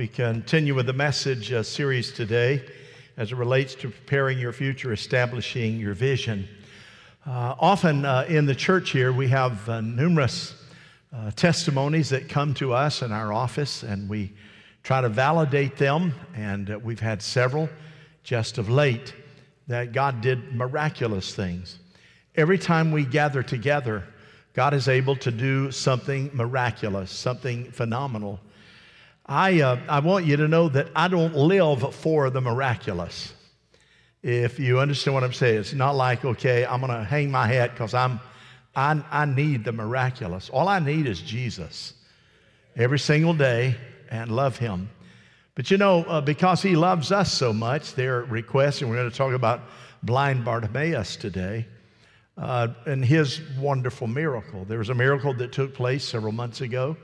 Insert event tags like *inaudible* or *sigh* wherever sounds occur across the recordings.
We continue with the message uh, series today as it relates to preparing your future, establishing your vision. Uh, often uh, in the church here, we have uh, numerous uh, testimonies that come to us in our office, and we try to validate them. And uh, we've had several just of late that God did miraculous things. Every time we gather together, God is able to do something miraculous, something phenomenal. I, uh, I want you to know that I don't live for the miraculous. If you understand what I'm saying, it's not like, okay, I'm going to hang my hat because I'm, I, I need the miraculous. All I need is Jesus every single day and love Him. But you know, uh, because He loves us so much, their request, and we're going to talk about blind Bartimaeus today uh, and his wonderful miracle. There was a miracle that took place several months ago.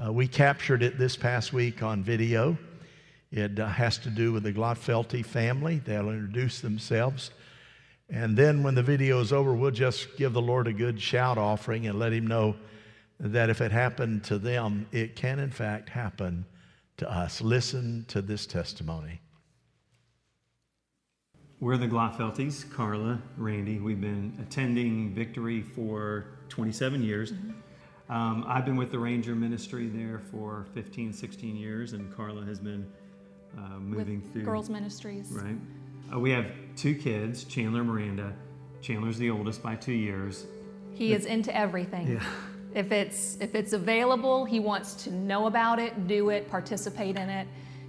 Uh, we captured it this past week on video. It uh, has to do with the Glotfelty family. They'll introduce themselves. And then when the video is over, we'll just give the Lord a good shout offering and let Him know that if it happened to them, it can in fact happen to us. Listen to this testimony. We're the Glotfelties, Carla, Randy. We've been attending Victory for 27 years. Mm-hmm. Um, I've been with the Ranger Ministry there for 15, 16 years, and Carla has been uh, moving with through. Girls Ministries. Right. Uh, we have two kids, Chandler and Miranda. Chandler's the oldest by two years. He is into everything. Yeah. If it's if it's available, he wants to know about it, do it, participate in it.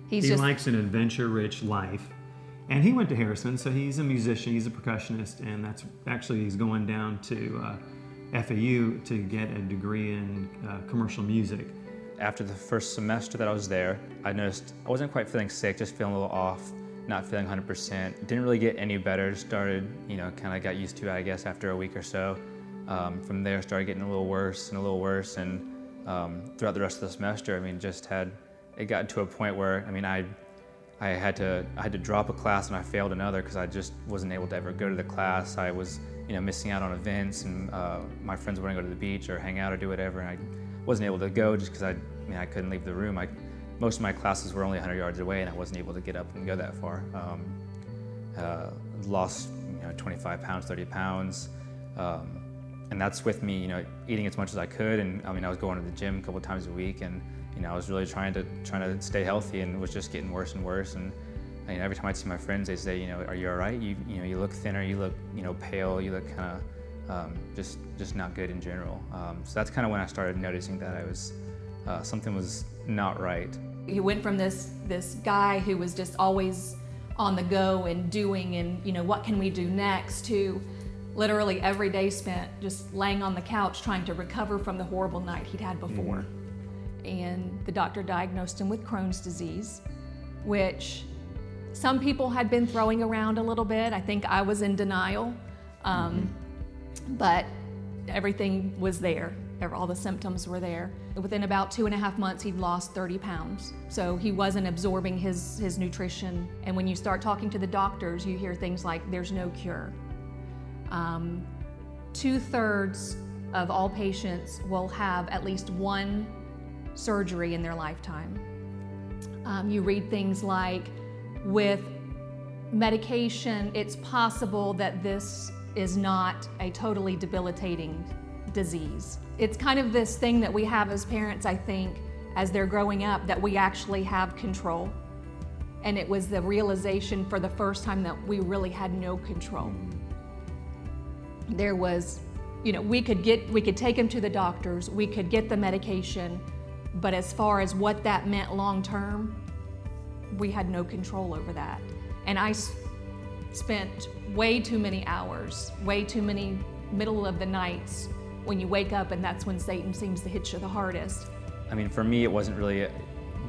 He's he just likes an adventure-rich life. And he went to Harrison, so he's a musician, he's a percussionist, and that's actually he's going down to uh, FAU to get a degree in uh, commercial music. After the first semester that I was there, I noticed I wasn't quite feeling sick, just feeling a little off, not feeling 100%. Didn't really get any better, started, you know, kind of got used to it, I guess, after a week or so. Um, from there, started getting a little worse and a little worse, and um, throughout the rest of the semester, I mean, just had, it got to a point where, I mean, I I had to I had to drop a class and I failed another because I just wasn't able to ever go to the class. I was you know missing out on events and uh, my friends to go to the beach or hang out or do whatever, and I wasn't able to go just because I, I mean I couldn't leave the room. I, most of my classes were only 100 yards away and I wasn't able to get up and go that far. Um, uh, lost you know 25 pounds, 30 pounds. Um, and that's with me, you know, eating as much as I could, and I mean, I was going to the gym a couple times a week, and you know, I was really trying to trying to stay healthy and it was just getting worse and worse. And I mean, every time I see my friends, they say, you know, are you all right? You you know, you look thinner, you look you know pale, you look kind of um, just just not good in general. Um, so that's kind of when I started noticing that I was uh, something was not right. He went from this this guy who was just always on the go and doing and you know what can we do next to literally every day spent just laying on the couch trying to recover from the horrible night he'd had before. Mm-hmm and the doctor diagnosed him with Crohn's disease, which some people had been throwing around a little bit. I think I was in denial, um, but everything was there. All the symptoms were there. Within about two and a half months, he'd lost 30 pounds. So he wasn't absorbing his, his nutrition. And when you start talking to the doctors, you hear things like, there's no cure. Um, Two thirds of all patients will have at least one surgery in their lifetime. Um, you read things like, with medication, it's possible that this is not a totally debilitating disease. It's kind of this thing that we have as parents, I think, as they're growing up, that we actually have control. And it was the realization for the first time that we really had no control. There was, you know, we could get, we could take him to the doctors, we could get the medication, but as far as what that meant long term, we had no control over that. And I spent way too many hours, way too many middle of the nights when you wake up and that's when Satan seems to hit you the hardest. I mean, for me, it wasn't really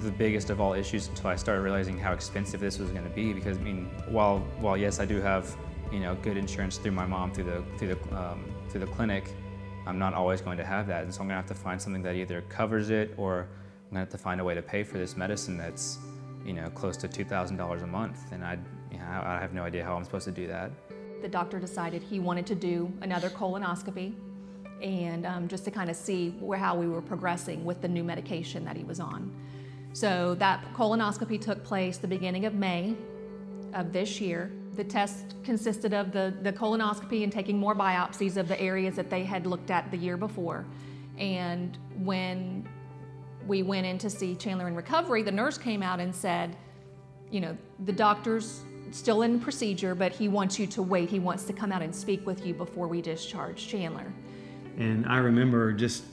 the biggest of all issues until I started realizing how expensive this was going to be. Because I mean, while while yes, I do have you know good insurance through my mom through the through the um, through the clinic, I'm not always going to have that. And so I'm going to have to find something that either covers it or I'm going to have to find a way to pay for this medicine that's, you know, close to $2,000 a month. And I, you know, I have no idea how I'm supposed to do that. The doctor decided he wanted to do another colonoscopy and um, just to kind of see where, how we were progressing with the new medication that he was on. So that colonoscopy took place the beginning of May of this year. The test consisted of the, the colonoscopy and taking more biopsies of the areas that they had looked at the year before. And when we went in to see Chandler in recovery, the nurse came out and said, you know, the doctor's still in procedure, but he wants you to wait. He wants to come out and speak with you before we discharge Chandler. And I remember just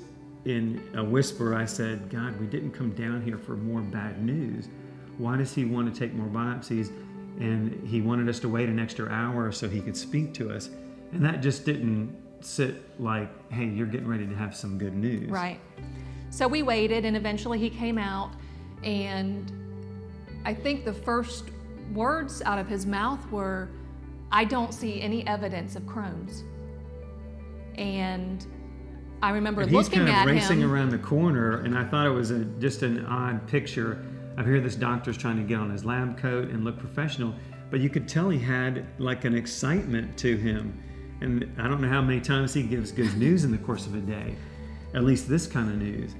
in a whisper, I said, God, we didn't come down here for more bad news. Why does he want to take more biopsies? And he wanted us to wait an extra hour so he could speak to us. And that just didn't sit like, hey, you're getting ready to have some good news. Right. So we waited, and eventually he came out. And I think the first words out of his mouth were, I don't see any evidence of Crohn's. And I remember And he's looking kind of at racing him. around the corner, and I thought it was a, just an odd picture. I hear this doctor's trying to get on his lab coat and look professional, but you could tell he had like an excitement to him. And I don't know how many times he gives good *laughs* news in the course of a day, at least this kind of news.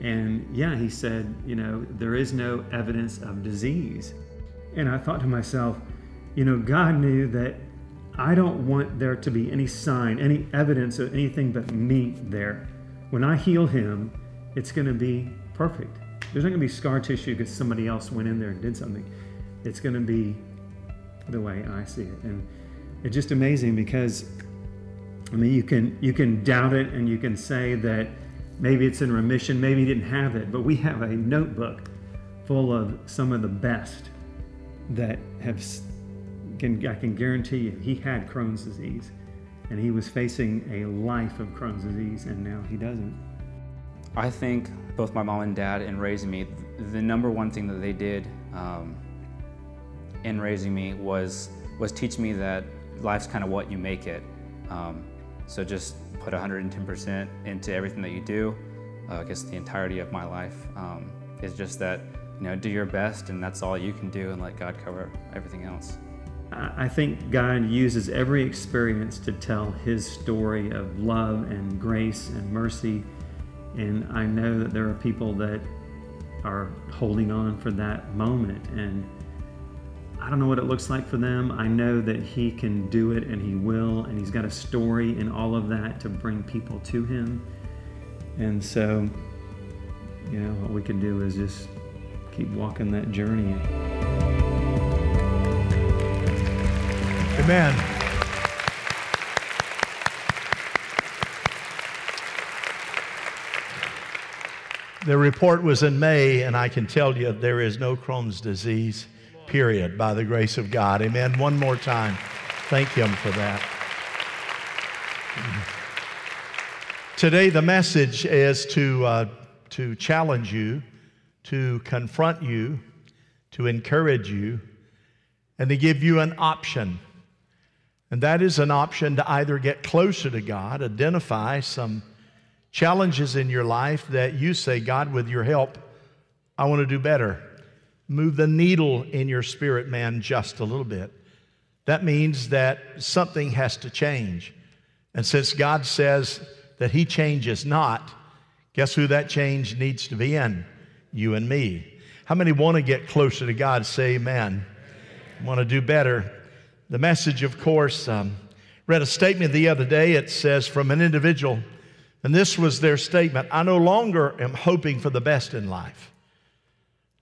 And yeah, he said, you know, there is no evidence of disease. And I thought to myself, you know, God knew that I don't want there to be any sign, any evidence of anything but me there. When I heal him, it's going to be perfect. There's not going to be scar tissue because somebody else went in there and did something. It's going to be the way I see it. And it's just amazing because I mean, you can you can doubt it and you can say that maybe it's in remission, maybe he didn't have it, but we have a notebook full of some of the best that have can I can guarantee you he had Crohn's disease and he was facing a life of Crohn's disease and now he doesn't. I think both my mom and dad in raising me, the number one thing that they did um, in raising me was was teach me that life's kind of what you make it. Um, so just put 110% into everything that you do. Uh, I guess the entirety of my life um, is just that you know do your best and that's all you can do and let God cover everything else. I I think God uses every experience to tell his story of love and grace and mercy. And I know that there are people that are holding on for that moment. And I don't know what it looks like for them. I know that he can do it and he will. And he's got a story and all of that to bring people to him. And so, you know, what we can do is just keep walking that journey. Amen. The report was in May, and I can tell you there is no Crohn's disease, period, by the grace of God. Amen. One more time. Thank Him for that. Today, the message is to, uh, to challenge you, to confront you, to encourage you, and to give you an option. And that is an option to either get closer to God, identify some challenges in your life that you say, God, with your help, I want to do better. Move the needle in your spirit, man, just a little bit. That means that something has to change. And since God says that He changes not, guess who that change needs to be in? You and me. How many want to get closer to God? Say amen. Want to do better. The message, of course, um, read a statement the other day. It says from an individual, and this was their statement I no longer am hoping for the best in life.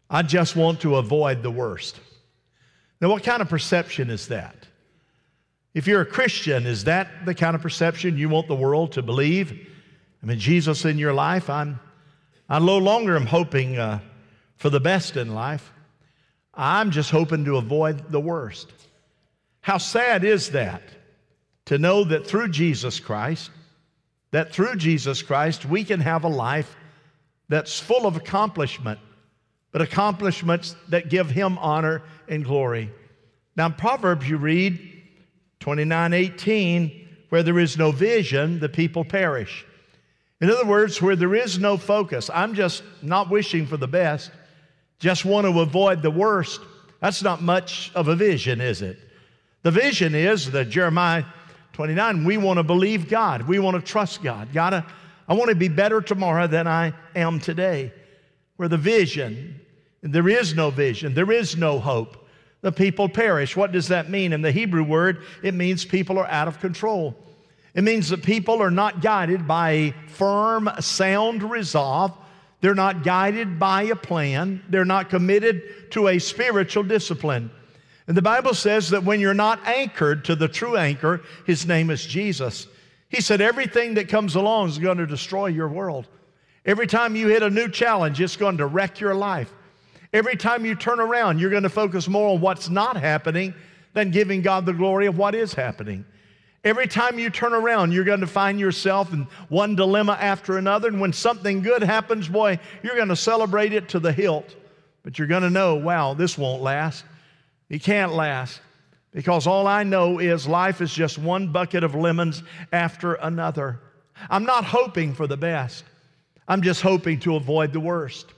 I just want to avoid the worst. Now, what kind of perception is that? If you're a Christian, is that the kind of perception you want the world to believe? I mean, Jesus in your life, I'm, I no longer am hoping uh, for the best in life. I'm just hoping to avoid the worst. How sad is that to know that through Jesus Christ, that through Jesus Christ, we can have a life that's full of accomplishment, but accomplishments that give Him honor and glory. Now, in Proverbs, you read 29 18, where there is no vision, the people perish. In other words, where there is no focus, I'm just not wishing for the best, just want to avoid the worst. That's not much of a vision, is it? The vision is that Jeremiah 29, we want to believe God. We want to trust God. God, I want to be better tomorrow than I am today. Where the vision There is no vision, there is no hope. The people perish. What does that mean? In the Hebrew word, it means people are out of control. It means that people are not guided by a firm, sound resolve. They're not guided by a plan. They're not committed to a spiritual discipline. And the Bible says that when you're not anchored to the true anchor, his name is Jesus. He said everything that comes along is going to destroy your world. Every time you hit a new challenge, it's going to wreck your life. Every time you turn around, you're going to focus more on what's not happening than giving God the glory of what is happening. Every time you turn around, you're going to find yourself in one dilemma after another. And when something good happens, boy, you're going to celebrate it to the hilt. But you're going to know, wow, this won't last. It can't last. Because all I know is life is just one bucket of lemons after another. I'm not hoping for the best, I'm just hoping to avoid the worst.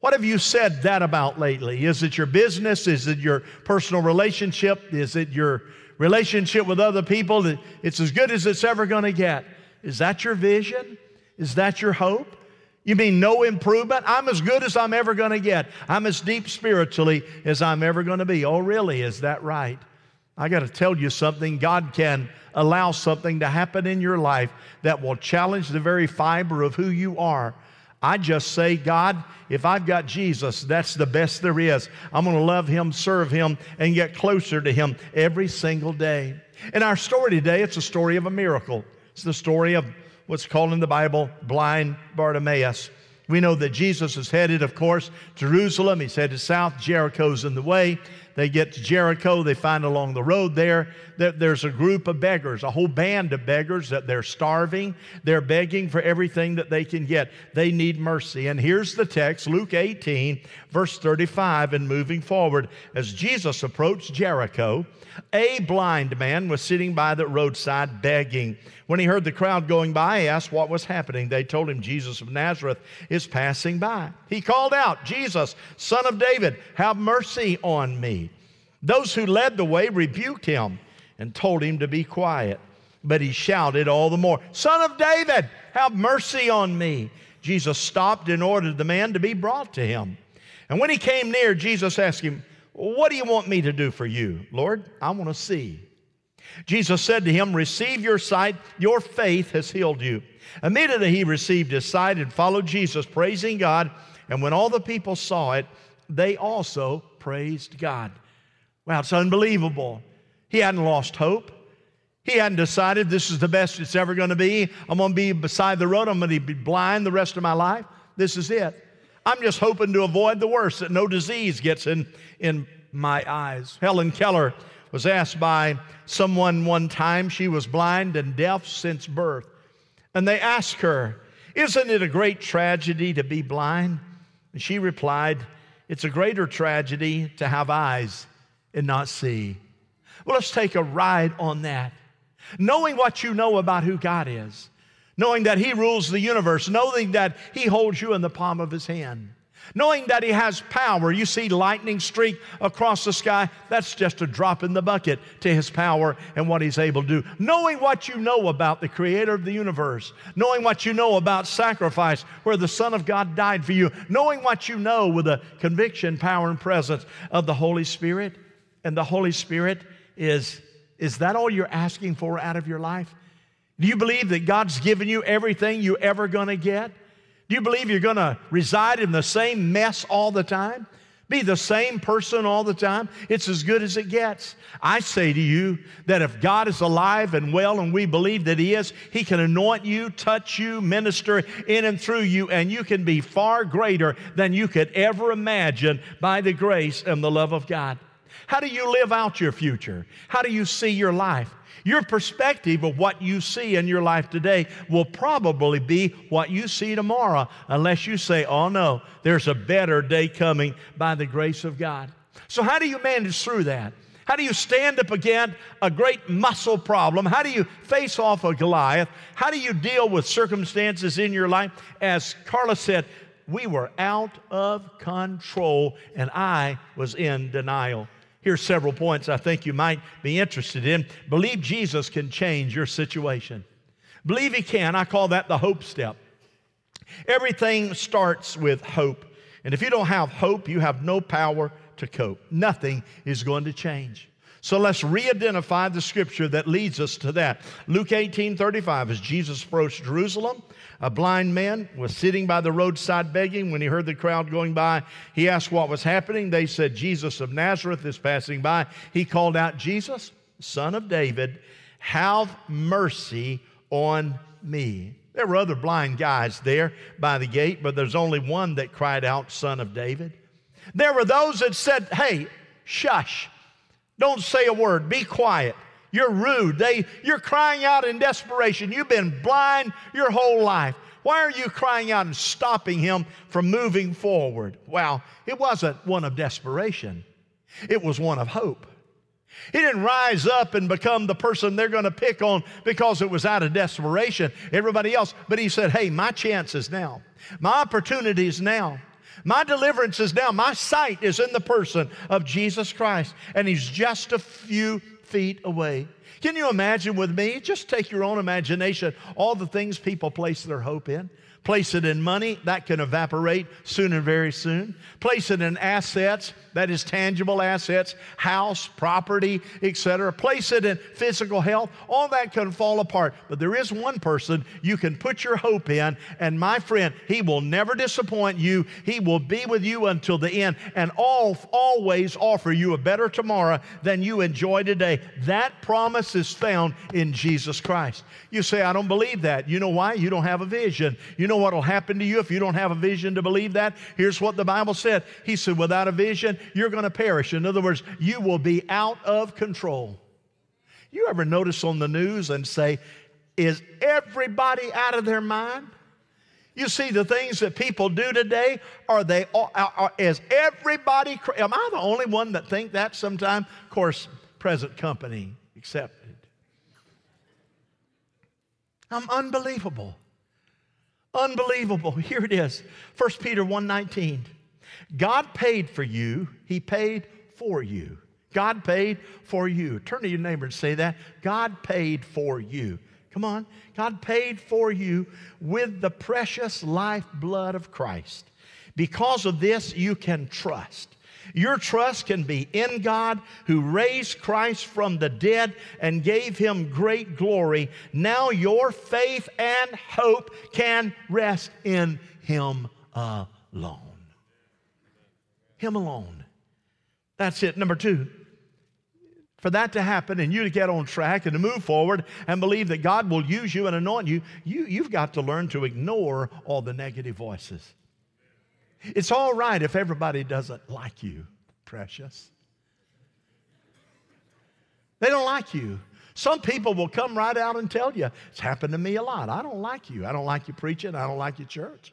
What have you said that about lately? Is it your business? Is it your personal relationship? Is it your relationship with other people? It's as good as it's ever going to get. Is that your vision? Is that your hope? You mean no improvement? I'm as good as I'm ever going to get. I'm as deep spiritually as I'm ever going to be. Oh, really? Is that right? I got to tell you something. God can allow something to happen in your life that will challenge the very fiber of who you are. I just say, God, if I've got Jesus, that's the best there is. I'm going to love Him, serve Him, and get closer to Him every single day. In our story today, it's a story of a miracle. It's the story of what's called in the Bible blind Bartimaeus. We know that Jesus is headed, of course, Jerusalem. He's headed south. Jericho's in the way. They get to Jericho. They find along the road there that there's a group of beggars, a whole band of beggars that they're starving. They're begging for everything that they can get. They need mercy. And here's the text, Luke 18, verse 35, and moving forward. As Jesus approached Jericho, a blind man was sitting by the roadside begging. When he heard the crowd going by, he asked what was happening. They told him Jesus of Nazareth is passing by. He called out, Jesus, son of David, have mercy on me. Those who led the way rebuked him and told him to be quiet. But he shouted all the more, Son of David, have mercy on me. Jesus stopped and ordered the man to be brought to him. And when he came near, Jesus asked him, What do you want me to do for you? Lord, I want to see. Jesus said to him, Receive your sight, your faith has healed you. Immediately he received his sight and followed Jesus, praising God. And when all the people saw it, they also praised God. Wow, it's unbelievable. He hadn't lost hope. He hadn't decided this is the best it's ever going to be. I'm going to be beside the road. I'm going to be blind the rest of my life. This is it. I'm just hoping to avoid the worst, that no disease gets in, in my eyes. Helen Keller was asked by someone one time, she was blind and deaf since birth. And they asked her, Isn't it a great tragedy to be blind? And she replied, It's a greater tragedy to have eyes and not see. Well, let's take a ride on that. Knowing what you know about who God is, knowing that He rules the universe, knowing that He holds you in the palm of His hand, knowing that He has power. You see lightning streak across the sky, that's just a drop in the bucket to His power and what He's able to do. Knowing what you know about the Creator of the universe, knowing what you know about sacrifice, where the Son of God died for you, knowing what you know with the conviction, power, and presence of the Holy Spirit and the Holy Spirit is, is that all you're asking for out of your life? Do you believe that God's given you everything you're ever going to get? Do you believe you're going to reside in the same mess all the time? Be the same person all the time? It's as good as it gets. I say to you that if God is alive and well, and we believe that He is, He can anoint you, touch you, minister in and through you, and you can be far greater than you could ever imagine by the grace and the love of God. How do you live out your future? How do you see your life? Your perspective of what you see in your life today will probably be what you see tomorrow, unless you say, Oh no, there's a better day coming by the grace of God. So, how do you manage through that? How do you stand up against a great muscle problem? How do you face off a Goliath? How do you deal with circumstances in your life? As Carla said, we were out of control and I was in denial. Here's several points I think you might be interested in. Believe Jesus can change your situation. Believe He can. I call that the hope step. Everything starts with hope. And if you don't have hope, you have no power to cope. Nothing is going to change. So let's re identify the scripture that leads us to that. Luke 18 35, as Jesus approached Jerusalem, a blind man was sitting by the roadside begging. When he heard the crowd going by, he asked what was happening. They said, Jesus of Nazareth is passing by. He called out, Jesus, son of David, have mercy on me. There were other blind guys there by the gate, but there's only one that cried out, Son of David. There were those that said, Hey, shush, don't say a word, be quiet. You're rude. They, you're crying out in desperation. You've been blind your whole life. Why are you crying out and stopping him from moving forward? Well, it wasn't one of desperation, it was one of hope. He didn't rise up and become the person they're going to pick on because it was out of desperation, everybody else. But he said, Hey, my chance is now. My opportunity is now. My deliverance is now. My sight is in the person of Jesus Christ. And he's just a few feet away. Can you imagine with me? Just take your own imagination all the things people place their hope in. Place it in money, that can evaporate soon and very soon. Place it in assets, that is tangible assets, house, property, etc. Place it in physical health, all that can fall apart. But there is one person you can put your hope in, and my friend, he will never disappoint you. He will be with you until the end and all, always offer you a better tomorrow than you enjoy today. That promise is found in Jesus Christ. You say, I don't believe that. You know why? You don't have a vision. You know what will happen to you if you don't have a vision to believe that? Here's what the Bible said He said, without a vision, you're going to perish. In other words, you will be out of control. You ever notice on the news and say, is everybody out of their mind? You see the things that people do today. Are they? Are, are, is everybody? Am I the only one that think that? Sometime, of course, present company accepted. I'm unbelievable. Unbelievable. Here it is. 1 Peter 1:19. God paid for you. He paid for you. God paid for you. Turn to your neighbor and say that. God paid for you. Come on. God paid for you with the precious life blood of Christ. Because of this, you can trust. Your trust can be in God who raised Christ from the dead and gave him great glory. Now your faith and hope can rest in him alone. Him alone. That's it. Number two, for that to happen and you to get on track and to move forward and believe that God will use you and anoint you, you you've got to learn to ignore all the negative voices. It's all right if everybody doesn't like you, precious. They don't like you. Some people will come right out and tell you, it's happened to me a lot. I don't like you. I don't like you preaching. I don't like your church.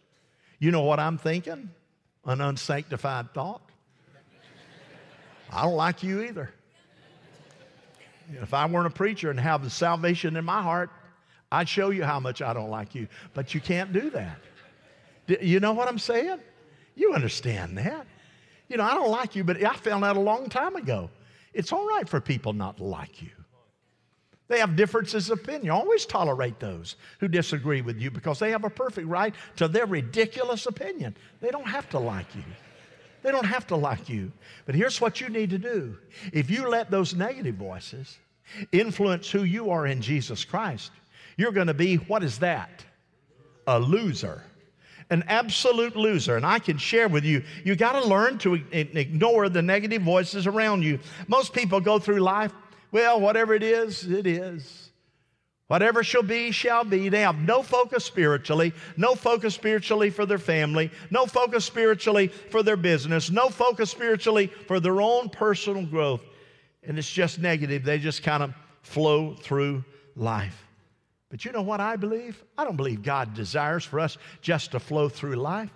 You know what I'm thinking? An unsanctified thought. I don't like you either. If I weren't a preacher and have the salvation in my heart, I'd show you how much I don't like you. But you can't do that. You know what I'm saying? You understand that. You know, I don't like you, but I found out a long time ago. It's all right for people not to like you. They have differences of opinion. Always tolerate those who disagree with you because they have a perfect right to their ridiculous opinion. They don't have to like you. They don't have to like you. But here's what you need to do if you let those negative voices influence who you are in Jesus Christ, you're going to be what is that? A loser an absolute loser. And I can share with you, you got to learn to ignore the negative voices around you. Most people go through life, well, whatever it is, it is. Whatever shall be, shall be. They have no focus spiritually, no focus spiritually for their family, no focus spiritually for their business, no focus spiritually for their own personal growth. And it's just negative. They just kind of flow through life. But you know what I believe? I don't believe God desires for us just to flow through life.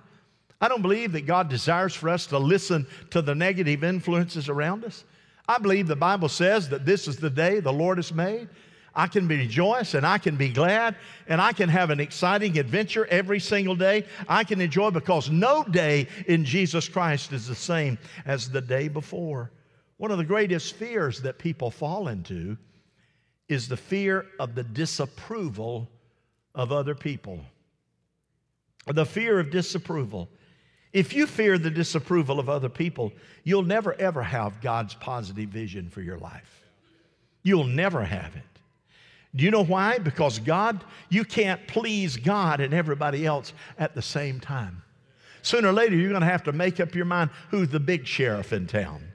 I don't believe that God desires for us to listen to the negative influences around us. I believe the Bible says that this is the day the Lord has made. I can rejoice and I can be glad and I can have an exciting adventure every single day. I can enjoy because no day in Jesus Christ is the same as the day before. One of the greatest fears that people fall into is the fear of the disapproval of other people. The fear of disapproval. If you fear the disapproval of other people, you'll never ever have God's positive vision for your life. You'll never have it. Do you know why? Because God, you can't please God and everybody else at the same time. Sooner or later, you're going to have to make up your mind who's the big sheriff in town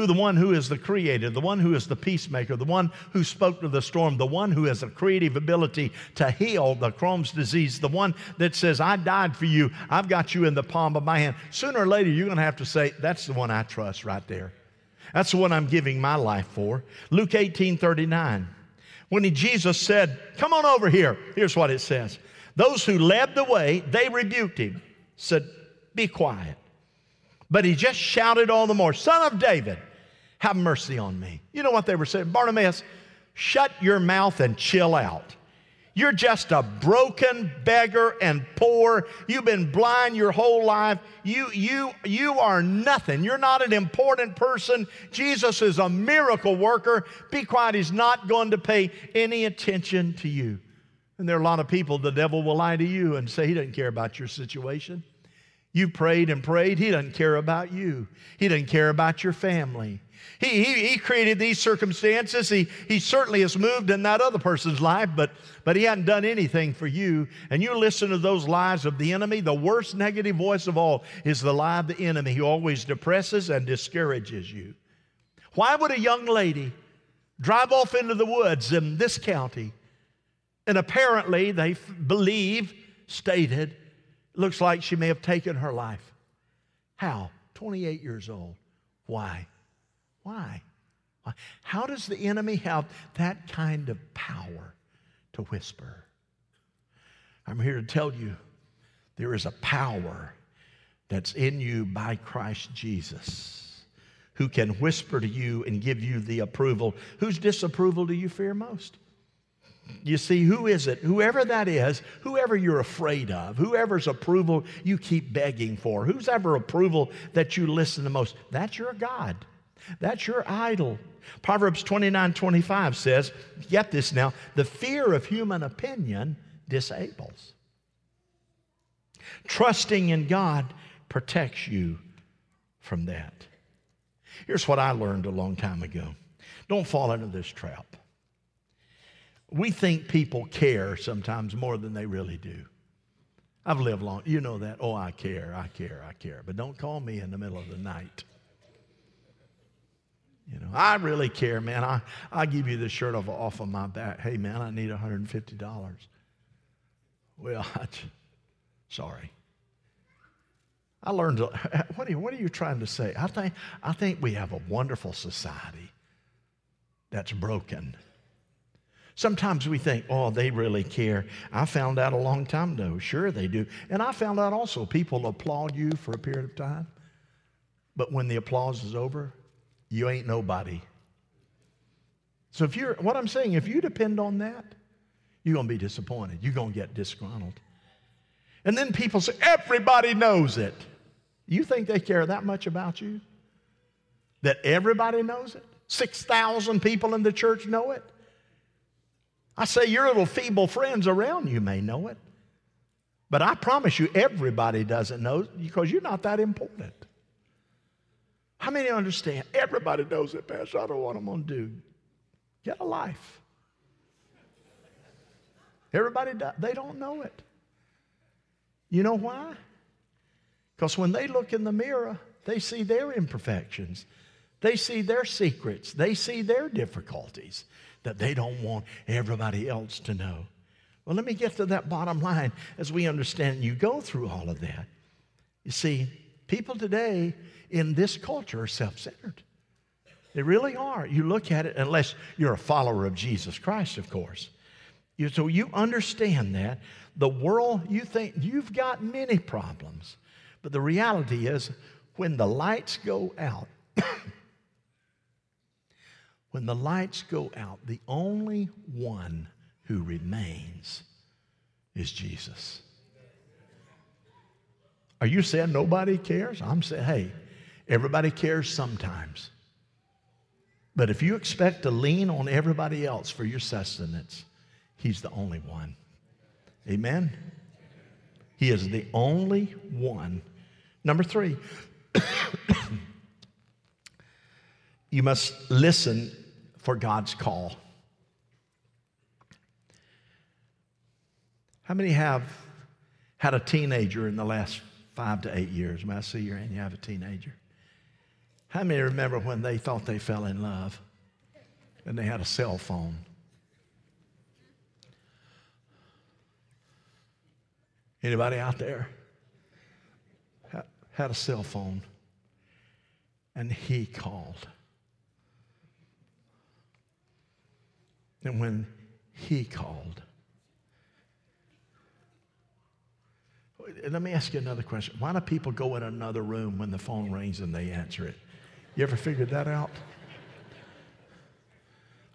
who the one who is the creator, the one who is the peacemaker, the one who spoke to the storm, the one who has a creative ability to heal the Crohn's disease, the one that says, I died for you, I've got you in the palm of my hand. Sooner or later, you're going to have to say, That's the one I trust right there. That's the one I'm giving my life for. Luke 18 39. When he, Jesus said, Come on over here, here's what it says. Those who led the way, they rebuked him, said, Be quiet. But he just shouted all the more, Son of David, have mercy on me. You know what they were saying? Bartimaeus, shut your mouth and chill out. You're just a broken beggar and poor. You've been blind your whole life. You, you, you are nothing. You're not an important person. Jesus is a miracle worker. Be quiet. He's not going to pay any attention to you. And there are a lot of people, the devil will lie to you and say he doesn't care about your situation. You prayed and prayed. He doesn't care about you. He doesn't care about your family. He, he, he, created these circumstances. He, he certainly has moved in that other person's life, but, but he hadn't done anything for you. And you listen to those lies of the enemy. The worst negative voice of all is the lie of the enemy who always depresses and discourages you. Why would a young lady drive off into the woods in this county and apparently they believe, stated, looks like she may have taken her life? How? 28 years old. Why? Why? How does the enemy have that kind of power to whisper? I'm here to tell you there is a power that's in you by Christ Jesus who can whisper to you and give you the approval. Whose disapproval do you fear most? You see, who is it? Whoever that is, whoever you're afraid of, whoever's approval you keep begging for, whose ever approval that you listen to most, that's your God. That's your idol. Proverbs 29 25 says, get this now, the fear of human opinion disables. Trusting in God protects you from that. Here's what I learned a long time ago don't fall into this trap. We think people care sometimes more than they really do. I've lived long, you know that. Oh, I care, I care, I care. But don't call me in the middle of the night. You know, I really care, man. I, I give you the shirt off, off of my back. Hey, man, I need $150. Well, *laughs* I, sorry. I learned, *laughs* what are, you, what are you trying to say? I think, I think we have a wonderful society that's broken. Sometimes we think, oh, they really care. I found out a long time ago. Sure, they do. And I found out also people applaud you for a period of time, but when the applause is over, you ain't nobody. So if you're, what I'm saying, if you depend on that, you're going to be disappointed. You're going to get disgruntled. And then people say, everybody knows it. You think they care that much about you? That everybody knows it? 6,000 people in the church know it? I say your little feeble friends around you may know it. But I promise you, everybody doesn't know because you're not that important. How many understand? Everybody knows it, Pastor. I don't know what I'm going to do. Get a life. Everybody, does. they don't know it. You know why? Because when they look in the mirror, they see their imperfections. They see their secrets. They see their difficulties that they don't want everybody else to know. Well, let me get to that bottom line as we understand you go through all of that. You see, people today in this culture are self centered. They really are. You look at it, unless you're a follower of Jesus Christ, of course. You, so you understand that. The world, you think you've got many problems. But the reality is, when the lights go out, *coughs* when the lights go out, the only one who remains is Jesus. Are you saying nobody cares? I'm saying, hey, Everybody cares sometimes. But if you expect to lean on everybody else for your sustenance, He's the only one. Amen? He is the only one Number three, *coughs* you must listen for God's call. How many have had a teenager in the last five to eight years? May I see your hand? You have a teenager. How many remember when they thought they fell in love and they had a cell phone? Anybody out there had a cell phone and he called. And when he called, let me ask you another question. Why do people go in another room when the phone rings and they answer it? You ever figured that out?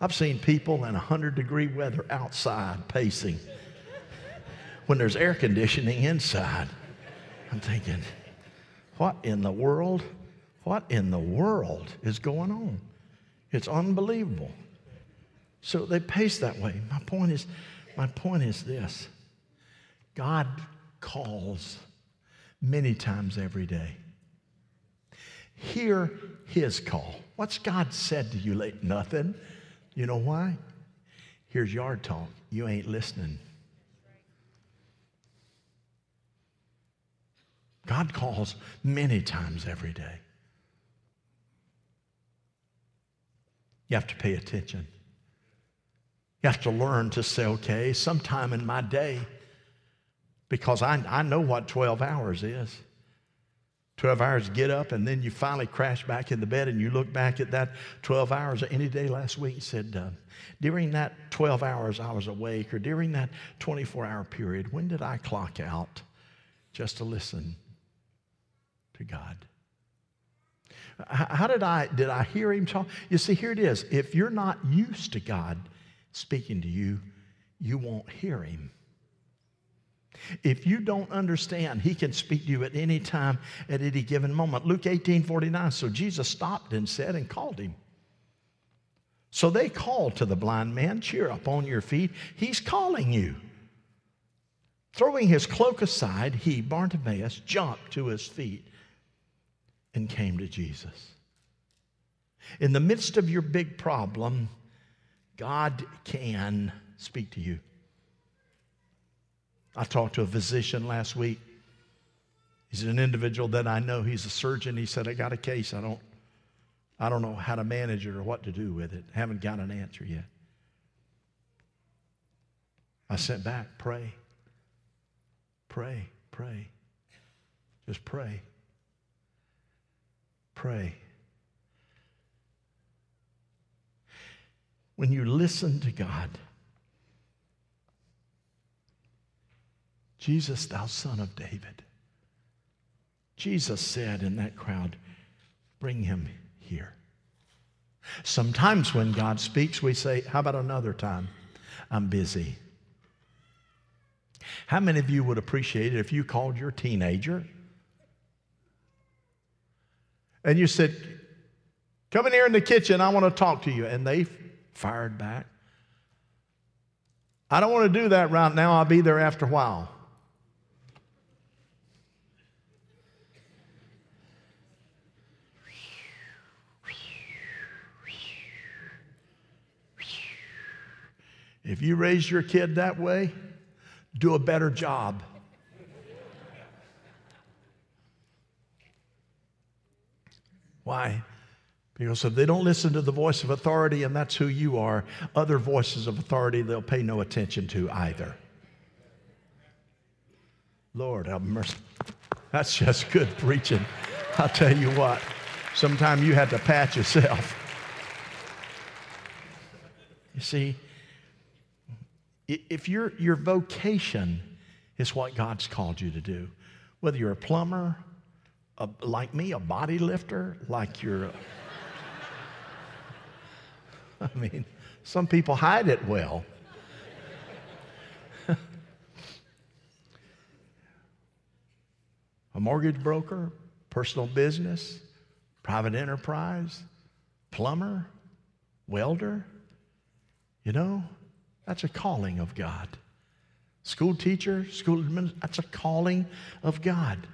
I've seen people in 100 degree weather outside pacing when there's air conditioning inside. I'm thinking, what in the world? What in the world is going on? It's unbelievable. So they pace that way. My point is, my point is this God calls many times every day. Hear his call. What's God said to you late? Nothing. You know why? Here's yard talk. You ain't listening. God calls many times every day. You have to pay attention. You have to learn to say, okay, sometime in my day, because I, I know what 12 hours is. 12 hours get up and then you finally crash back in the bed and you look back at that 12 hours any day last week and said uh, during that 12 hours i was awake or during that 24 hour period when did i clock out just to listen to God. How did I did I hear him talk? You see, here it is. If you're not used to God speaking to you, you won't hear him. If you don't understand, he can speak to you at any time, at any given moment. Luke 18 49. So Jesus stopped and said and called him. So they called to the blind man, Cheer up on your feet. He's calling you. Throwing his cloak aside, he, Bartimaeus, jumped to his feet and came to Jesus. In the midst of your big problem, God can speak to you. I talked to a physician last week. He's an individual that I know. He's a surgeon. He said, I got a case. I don't, I don't know how to manage it or what to do with it. Haven't got an answer yet. I sent back, pray. Pray, pray. Just pray. Pray. When you listen to God, Jesus, thou son of David, Jesus said in that crowd, Bring him here. Sometimes when God speaks, we say, How about another time? I'm busy. How many of you would appreciate it if you called your teenager and you said, Come in here in the kitchen, I want to talk to you. And they fired back. I don't want to do that right now, I'll be there after a while. If you raise your kid that way, do a better job. Why? Because if they don't listen to the voice of authority, and that's who you are, other voices of authority they'll pay no attention to either. Lord have mercy. That's just good preaching. I'll tell you what, sometimes you have to pat yourself. You see, if your, your vocation is what God's called you to do, whether you're a plumber, a, like me, a body lifter, like you're. A, *laughs* I mean, some people hide it well. *laughs* a mortgage broker, personal business, private enterprise, plumber, welder. You know, that's a calling of God. School teacher, school administrator, that's a calling of God.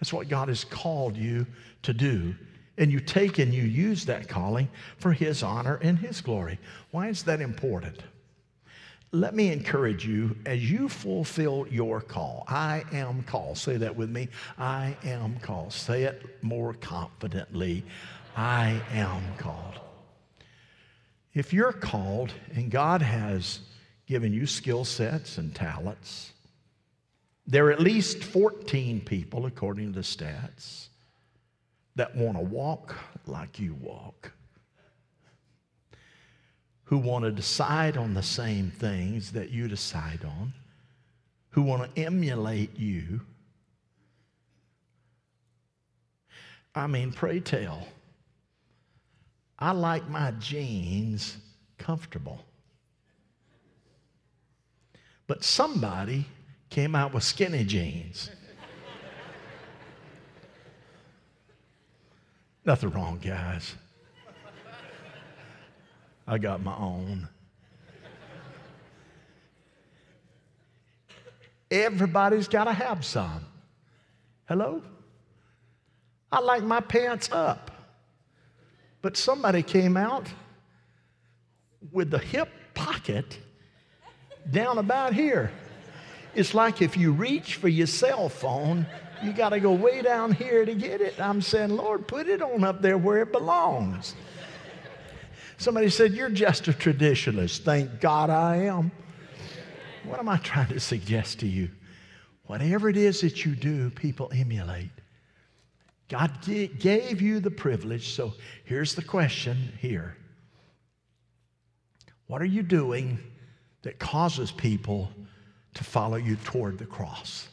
That's what God has called you to do. And you take and you use that calling for His honor and His glory. Why is that important? Let me encourage you as you fulfill your call. I am called. Say that with me. I am called. Say it more confidently. I am called. If you're called and God has given you skill sets and talents, there are at least 14 people, according to the stats, that want to walk like you walk, who want to decide on the same things that you decide on, who want to emulate you. I mean, pray tell. I like my jeans comfortable. But somebody came out with skinny jeans. Nothing wrong, guys. I got my own. Everybody's got to have some. Hello? I like my pants up. But somebody came out with the hip pocket down about here. It's like if you reach for your cell phone, you got to go way down here to get it. I'm saying, Lord, put it on up there where it belongs. Somebody said, You're just a traditionalist. Thank God I am. What am I trying to suggest to you? Whatever it is that you do, people emulate. God gave you the privilege, so here's the question here. What are you doing that causes people to follow you toward the cross?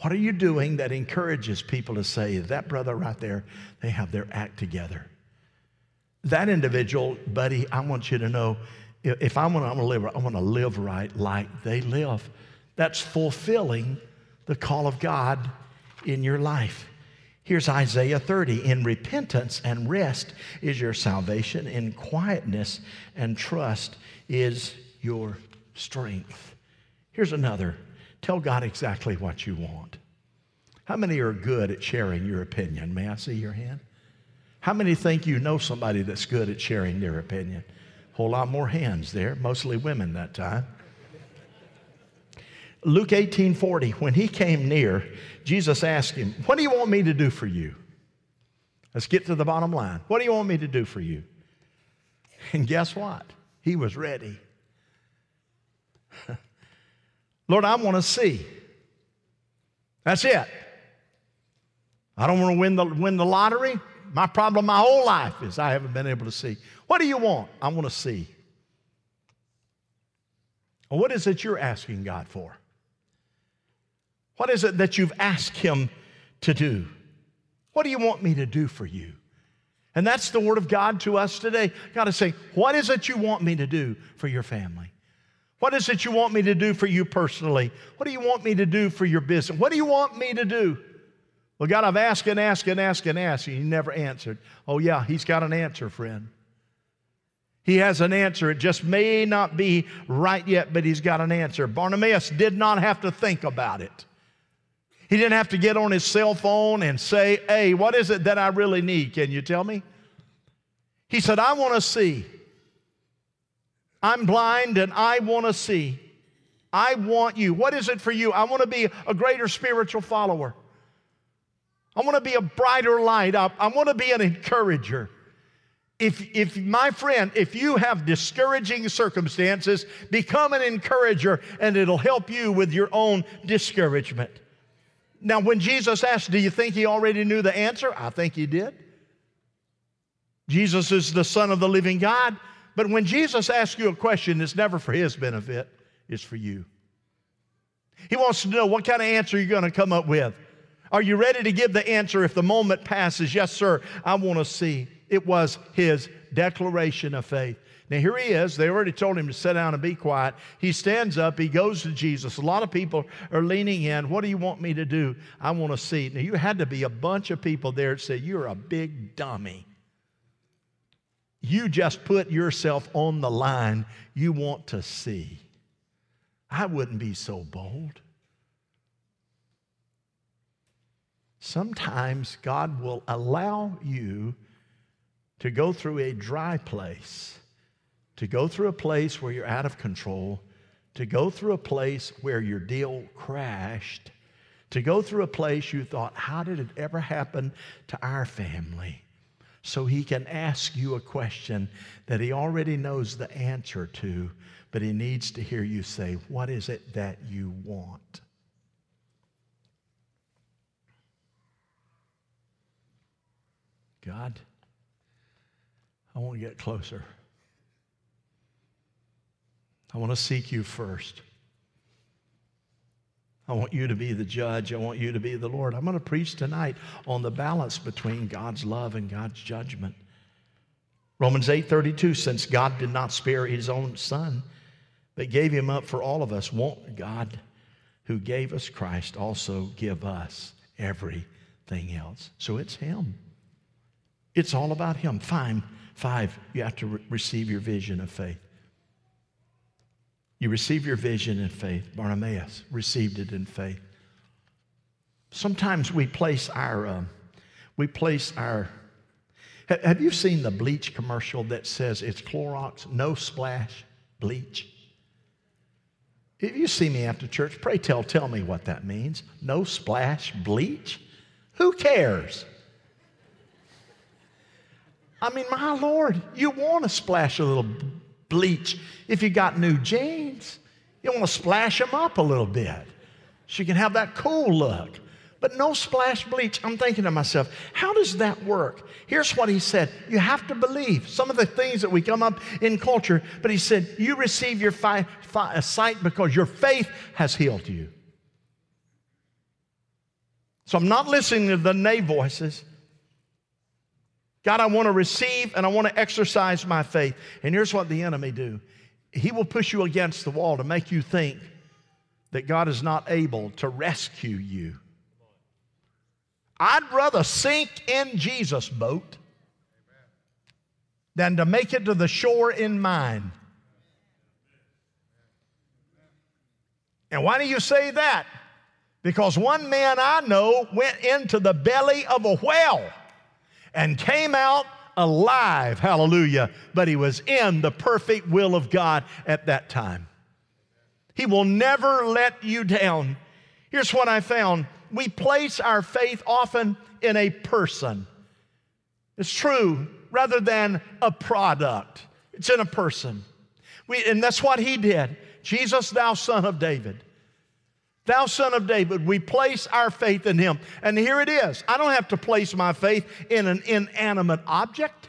What are you doing that encourages people to say, that brother right there, they have their act together? That individual, buddy, I want you to know if I want to live, I want to live right like they live. That's fulfilling the call of God in your life. Here's Isaiah 30 In repentance and rest is your salvation, in quietness and trust is your strength. Here's another tell God exactly what you want. How many are good at sharing your opinion? May I see your hand? How many think you know somebody that's good at sharing their opinion? Whole lot more hands there, mostly women that time. Luke 18 40, when he came near, Jesus asked him, What do you want me to do for you? Let's get to the bottom line. What do you want me to do for you? And guess what? He was ready. *laughs* Lord, I want to see. That's it. I don't want to win the, win the lottery. My problem my whole life is I haven't been able to see. What do you want? I want to see. What is it you're asking God for? What is it that you've asked Him to do? What do you want me to do for you? And that's the word of God to us today. God is saying, What is it you want me to do for your family? What is it you want me to do for you personally? What do you want me to do for your business? What do you want me to do? Well, God, I've asked and asked and asked and asked, and He never answered. Oh, yeah, He's got an answer, friend. He has an answer. It just may not be right yet, but He's got an answer. Bartimaeus did not have to think about it. He didn't have to get on his cell phone and say, Hey, what is it that I really need? Can you tell me? He said, I want to see. I'm blind and I want to see. I want you. What is it for you? I want to be a greater spiritual follower. I want to be a brighter light. I, I want to be an encourager. If, if, my friend, if you have discouraging circumstances, become an encourager and it'll help you with your own discouragement. Now, when Jesus asked, Do you think he already knew the answer? I think he did. Jesus is the Son of the living God. But when Jesus asks you a question, it's never for his benefit, it's for you. He wants to know what kind of answer you're going to come up with. Are you ready to give the answer if the moment passes? Yes, sir, I want to see. It was his declaration of faith. Now, here he is. They already told him to sit down and be quiet. He stands up. He goes to Jesus. A lot of people are leaning in. What do you want me to do? I want to see. Now, you had to be a bunch of people there that said, You're a big dummy. You just put yourself on the line. You want to see. I wouldn't be so bold. Sometimes God will allow you to go through a dry place, to go through a place where you're out of control, to go through a place where your deal crashed, to go through a place you thought, how did it ever happen to our family? So he can ask you a question that he already knows the answer to, but he needs to hear you say, What is it that you want? God, I want to get closer. I want to seek you first. I want you to be the judge. I want you to be the Lord. I'm going to preach tonight on the balance between God's love and God's judgment. Romans 8:32 since God did not spare his own son but gave him up for all of us, won't God who gave us Christ also give us everything else? So it's him. It's all about him. Five, five you have to re- receive your vision of faith. You receive your vision in faith. Bartimaeus received it in faith. Sometimes we place our, uh, we place our, have you seen the bleach commercial that says it's Clorox, no splash bleach? If you see me after church, pray tell, tell me what that means. No splash bleach? Who cares? I mean, my Lord, you want to splash a little bleach if you got new jeans. You want to splash them up a little bit so you can have that cool look. But no splash bleach. I'm thinking to myself, how does that work? Here's what he said You have to believe some of the things that we come up in culture, but he said, You receive your fi- fi- uh, sight because your faith has healed you. So I'm not listening to the nay voices. God, I want to receive and I want to exercise my faith. And here's what the enemy do. He will push you against the wall to make you think that God is not able to rescue you. I'd rather sink in Jesus' boat than to make it to the shore in mine. And why do you say that? Because one man I know went into the belly of a whale and came out alive. Hallelujah. But he was in the perfect will of God at that time. He will never let you down. Here's what I found we place our faith often in a person. It's true, rather than a product. It's in a person. We, and that's what he did. Jesus, thou son of David. Thou son of David, we place our faith in him. And here it is. I don't have to place my faith in an inanimate object.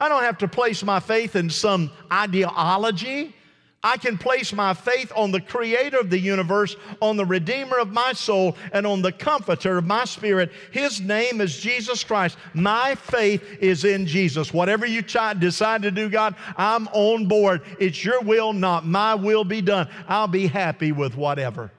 I don't have to place my faith in some ideology. I can place my faith on the creator of the universe, on the redeemer of my soul, and on the comforter of my spirit. His name is Jesus Christ. My faith is in Jesus. Whatever you decide to do, God, I'm on board. It's your will, not my will be done. I'll be happy with whatever.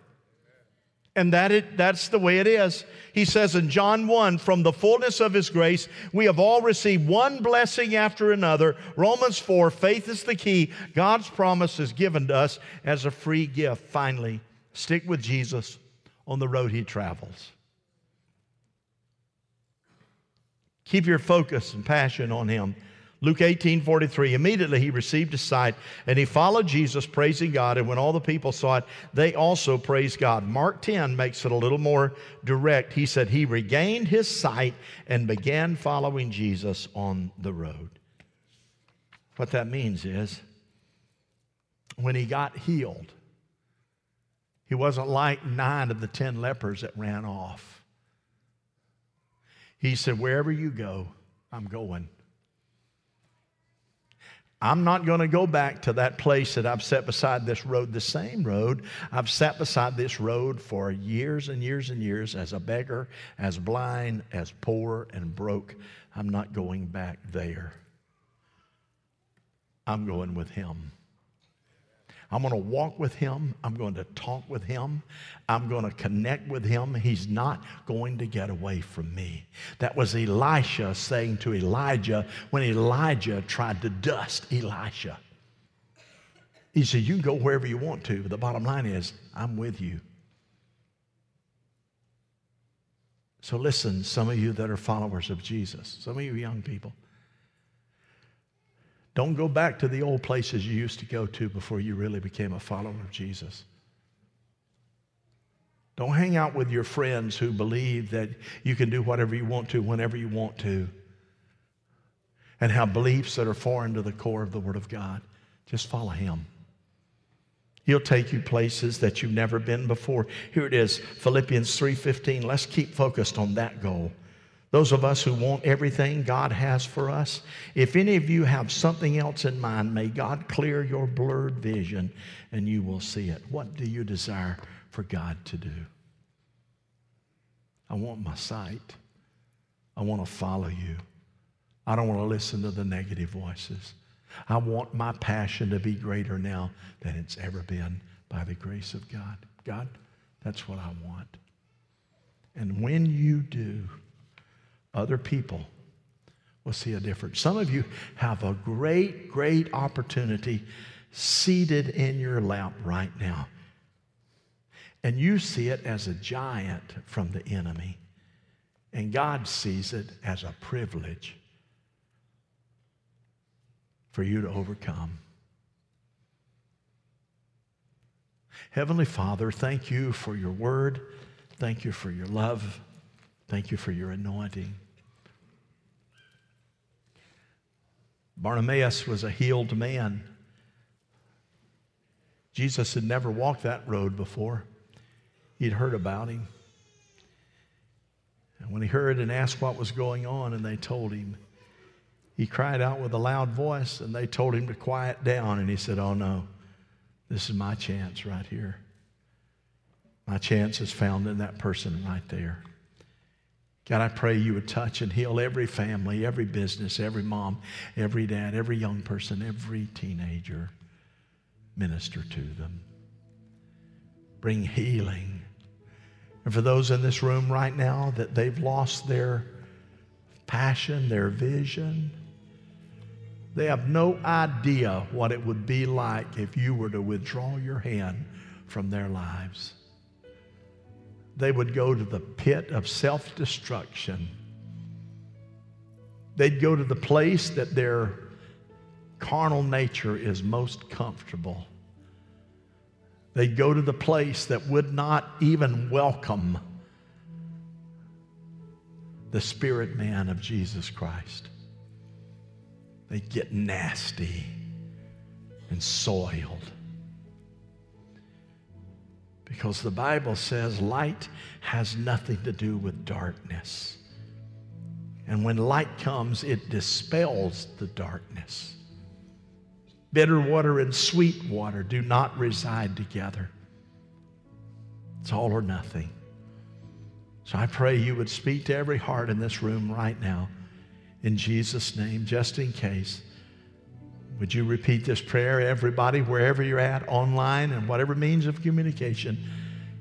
And that it, that's the way it is. He says in John 1 from the fullness of his grace, we have all received one blessing after another. Romans 4 faith is the key. God's promise is given to us as a free gift. Finally, stick with Jesus on the road he travels. Keep your focus and passion on him. Luke 18 43. Immediately he received his sight and he followed Jesus, praising God. And when all the people saw it, they also praised God. Mark 10 makes it a little more direct. He said he regained his sight and began following Jesus on the road. What that means is when he got healed, he wasn't like nine of the ten lepers that ran off. He said, Wherever you go, I'm going. I'm not going to go back to that place that I've sat beside this road, the same road. I've sat beside this road for years and years and years as a beggar, as blind, as poor and broke. I'm not going back there. I'm going with Him. I'm going to walk with him. I'm going to talk with him. I'm going to connect with him. He's not going to get away from me. That was Elisha saying to Elijah when Elijah tried to dust Elisha. He said, You can go wherever you want to, but the bottom line is, I'm with you. So listen, some of you that are followers of Jesus, some of you young people, don't go back to the old places you used to go to before you really became a follower of Jesus. Don't hang out with your friends who believe that you can do whatever you want to whenever you want to and have beliefs that are foreign to the core of the Word of God. Just follow Him. He'll take you places that you've never been before. Here it is, Philippians 3:15. Let's keep focused on that goal. Those of us who want everything God has for us, if any of you have something else in mind, may God clear your blurred vision and you will see it. What do you desire for God to do? I want my sight. I want to follow you. I don't want to listen to the negative voices. I want my passion to be greater now than it's ever been by the grace of God. God, that's what I want. And when you do, other people will see a difference. Some of you have a great, great opportunity seated in your lap right now. And you see it as a giant from the enemy. And God sees it as a privilege for you to overcome. Heavenly Father, thank you for your word. Thank you for your love. Thank you for your anointing. Bartimaeus was a healed man. Jesus had never walked that road before. He'd heard about him. And when he heard and asked what was going on, and they told him, he cried out with a loud voice, and they told him to quiet down. And he said, Oh no, this is my chance right here. My chance is found in that person right there. God, I pray you would touch and heal every family, every business, every mom, every dad, every young person, every teenager. Minister to them. Bring healing. And for those in this room right now that they've lost their passion, their vision, they have no idea what it would be like if you were to withdraw your hand from their lives. They would go to the pit of self destruction. They'd go to the place that their carnal nature is most comfortable. They'd go to the place that would not even welcome the spirit man of Jesus Christ they get nasty and soiled. Because the Bible says light has nothing to do with darkness. And when light comes, it dispels the darkness. Bitter water and sweet water do not reside together. It's all or nothing. So I pray you would speak to every heart in this room right now in Jesus' name, just in case. Would you repeat this prayer, everybody, wherever you're at, online, and whatever means of communication?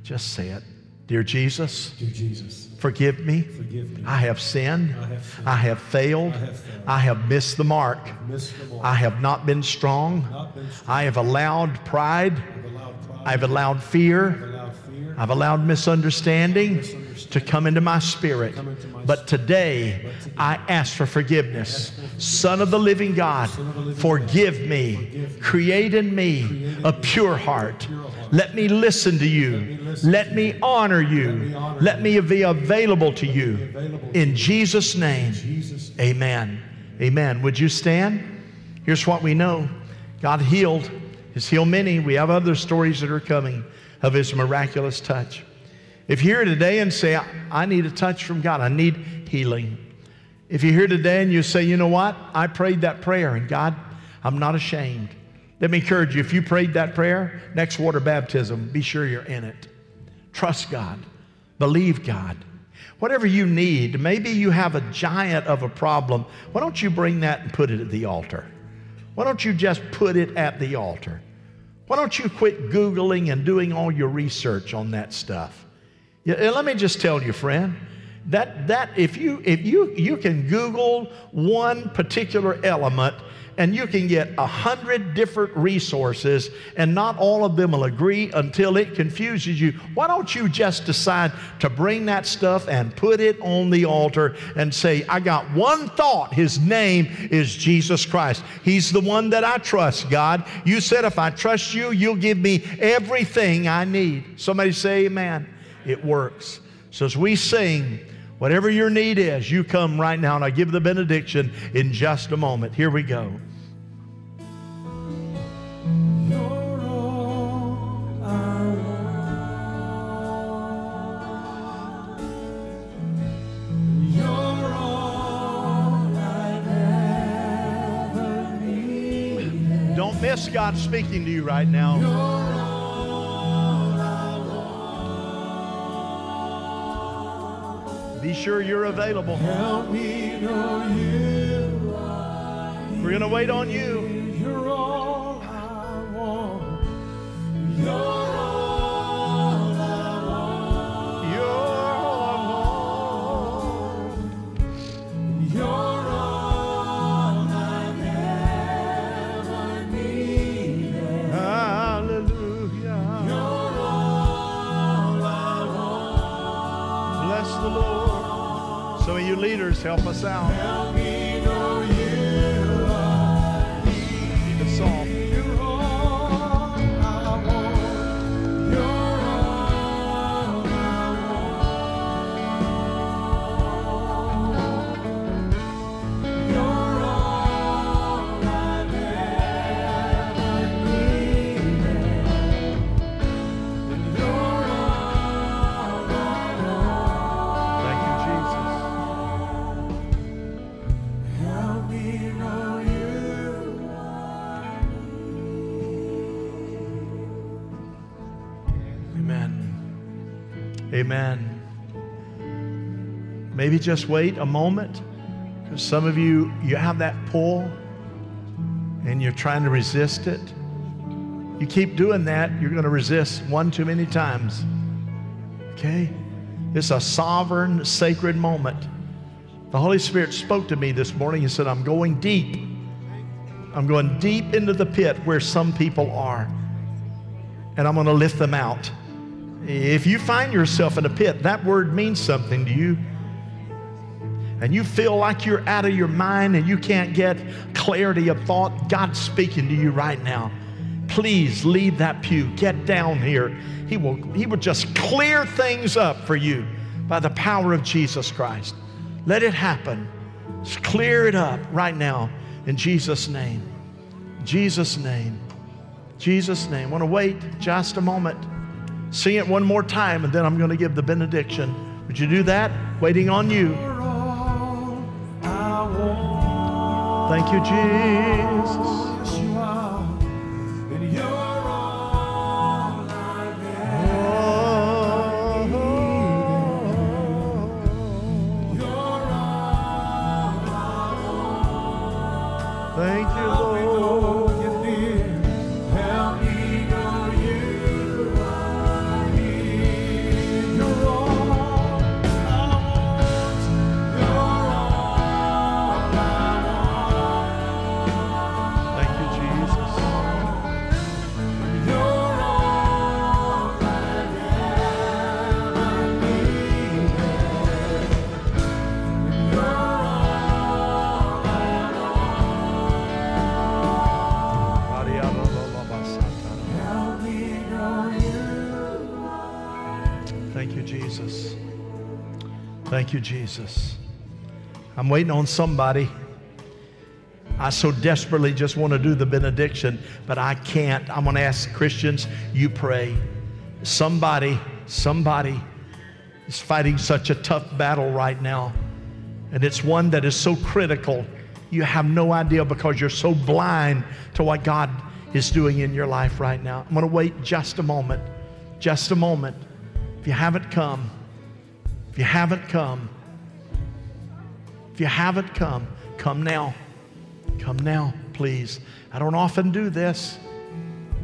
Just say it. Dear Jesus, Dear Jesus forgive me. forgive me. I have sinned. I have sinned. I have failed. I have failed. I have missed the mark. Missed the mark. I have not been strong. Not been strong. I have allowed pride. I've allowed pride. I've allowed fear. I've allowed fear. I've allowed misunderstanding Misunderstanding to come into my spirit. come into my But today, I ask for forgiveness. Son of the living God, of the living forgive me. Create in me a pure heart. Let me listen to you. Let me honor you. Let me be available to you. In. Jesus' name, amen. Amen. Would you stand? Here's what we know God healed. He's healed many. We have other stories that are coming of His miraculous touch. If you're here today and say, I- need a touch from God, I need healing. If you're here today and you say, you know what? I prayed that prayer and God, I'm not ashamed. Let me encourage you if you prayed that prayer, next water baptism, be sure you're in it. Trust God, believe God. Whatever you need, maybe you have a giant of a problem. Why don't you bring that and put it at the altar? Why don't you just put it at the altar? Why don't you quit Googling and doing all your research on that stuff? Yeah, let me just tell you, friend, That, that if you if you you can Google one particular element and you can get a hundred different resources and not all of them will agree until it confuses you why don't you just decide to bring that stuff and put it on the altar and say i got one thought. His name is jesus christ. He's the one that i trust god. You said if i trust you you'll give me everything i need. Somebody say amen it works so as we sing Whatever your need is, you come right now, and I give the benediction in just a moment. Here we go. Don't miss God speaking to you right now. Be sure you're available. Help me know you. We're going to wait on you. Help us out. Maybe just wait a moment because some of you, you have that pull and you're trying to resist it. You keep doing that, you're going to resist one too many times. Okay? It's a sovereign, sacred moment. The Holy Spirit spoke to me this morning. He said, I'm going deep. I'm going deep into the pit where some people are, and I'm going to lift them out. If you find yourself in a pit, that word means something to you, and you feel like you're out of your mind and you can't get clarity of thought, God's speaking to you right now. Please leave that pew, get down here. He will, he will just clear things up for you by the power of Jesus Christ. Let it happen. Just clear it up right now in Jesus' name. Jesus' name. Jesus' name. want to wait just a moment. Sing it one more time, and then I'm going to give the benediction. Would you do that? Waiting on you. Thank you, Jesus. Thank you, Jesus. I'm waiting on somebody. I so desperately just want to do the benediction, but I can't. I'm going to ask Christians, you pray. Somebody, somebody is fighting such a tough battle right now, and it's one that is so critical. You have no idea because you're so blind to what God is doing in your life right now. I'm going to wait just a moment. Just a moment. If you haven't come, if you haven't come, if you haven't come, come now. Come now, please. I don't often do this.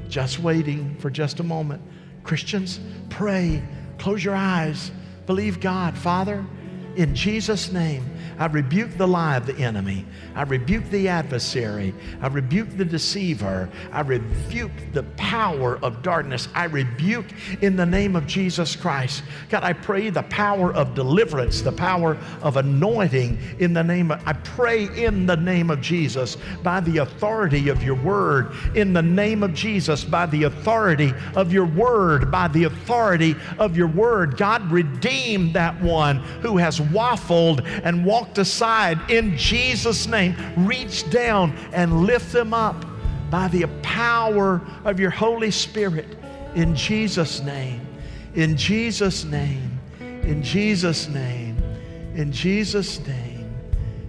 Just waiting for just a moment. Christians, pray. Close your eyes. Believe God. Father, In Jesus' name, I rebuke the lie of the enemy. I rebuke the adversary. I rebuke the deceiver. I rebuke the power of darkness. I rebuke in the name of Jesus Christ. God, I pray the power of deliverance, the power of anointing in the name of, I pray in the name of Jesus by the authority of your word, in the name of Jesus by the authority of your word, by the authority of your word. God, redeem that one who has waffled and walked walked aside in Jesus' name. Reach down and lift them up by the power of your Holy Spirit in Jesus' name. In Jesus' name. In Jesus' name. In Jesus' name.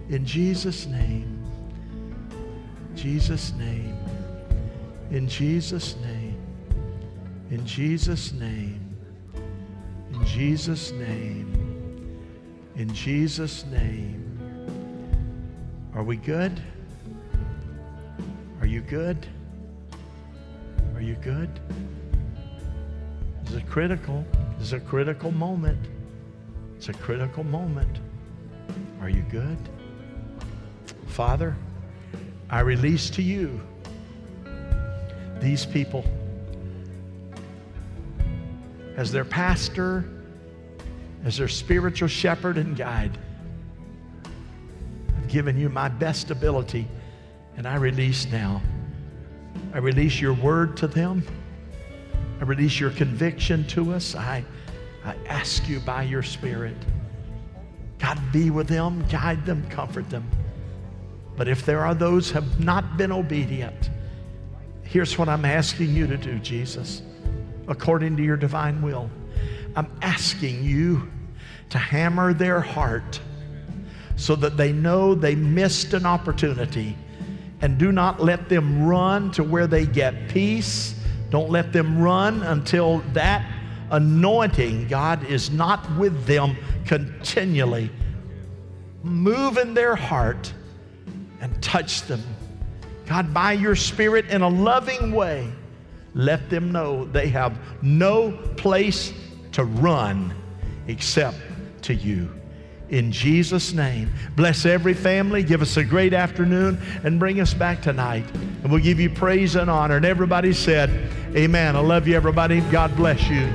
In Jesus' name. Jesus' name. In Jesus' name. In Jesus' name. In Jesus' name. In Jesus' name. Are we good? Are you good? Are you good? This is a critical. This is a critical moment. It's a critical moment. Are you good? Father, I release to you these people as their pastor as their spiritual shepherd and guide. I've given you my best ability, and I release now. I release your word to them. I release your conviction to us. I, I ask you by your spirit, God, be with them, guide them, comfort them. But if there are those who have not been obedient, here's what I'm asking you to do, Jesus, according to your divine will. I'm asking you to hammer their heart so that they know they missed an opportunity. And do not let them run to where they get peace. Don't let them run until that anointing, God, is not with them continually. Move in their heart and touch them. God, by your Spirit in a loving way, let them know they have no place to run except to you. In Jesus' name, bless every family. Give us a great afternoon and bring us back tonight. And we'll give you praise and honor. And everybody said, Amen. I love you, everybody. God bless you.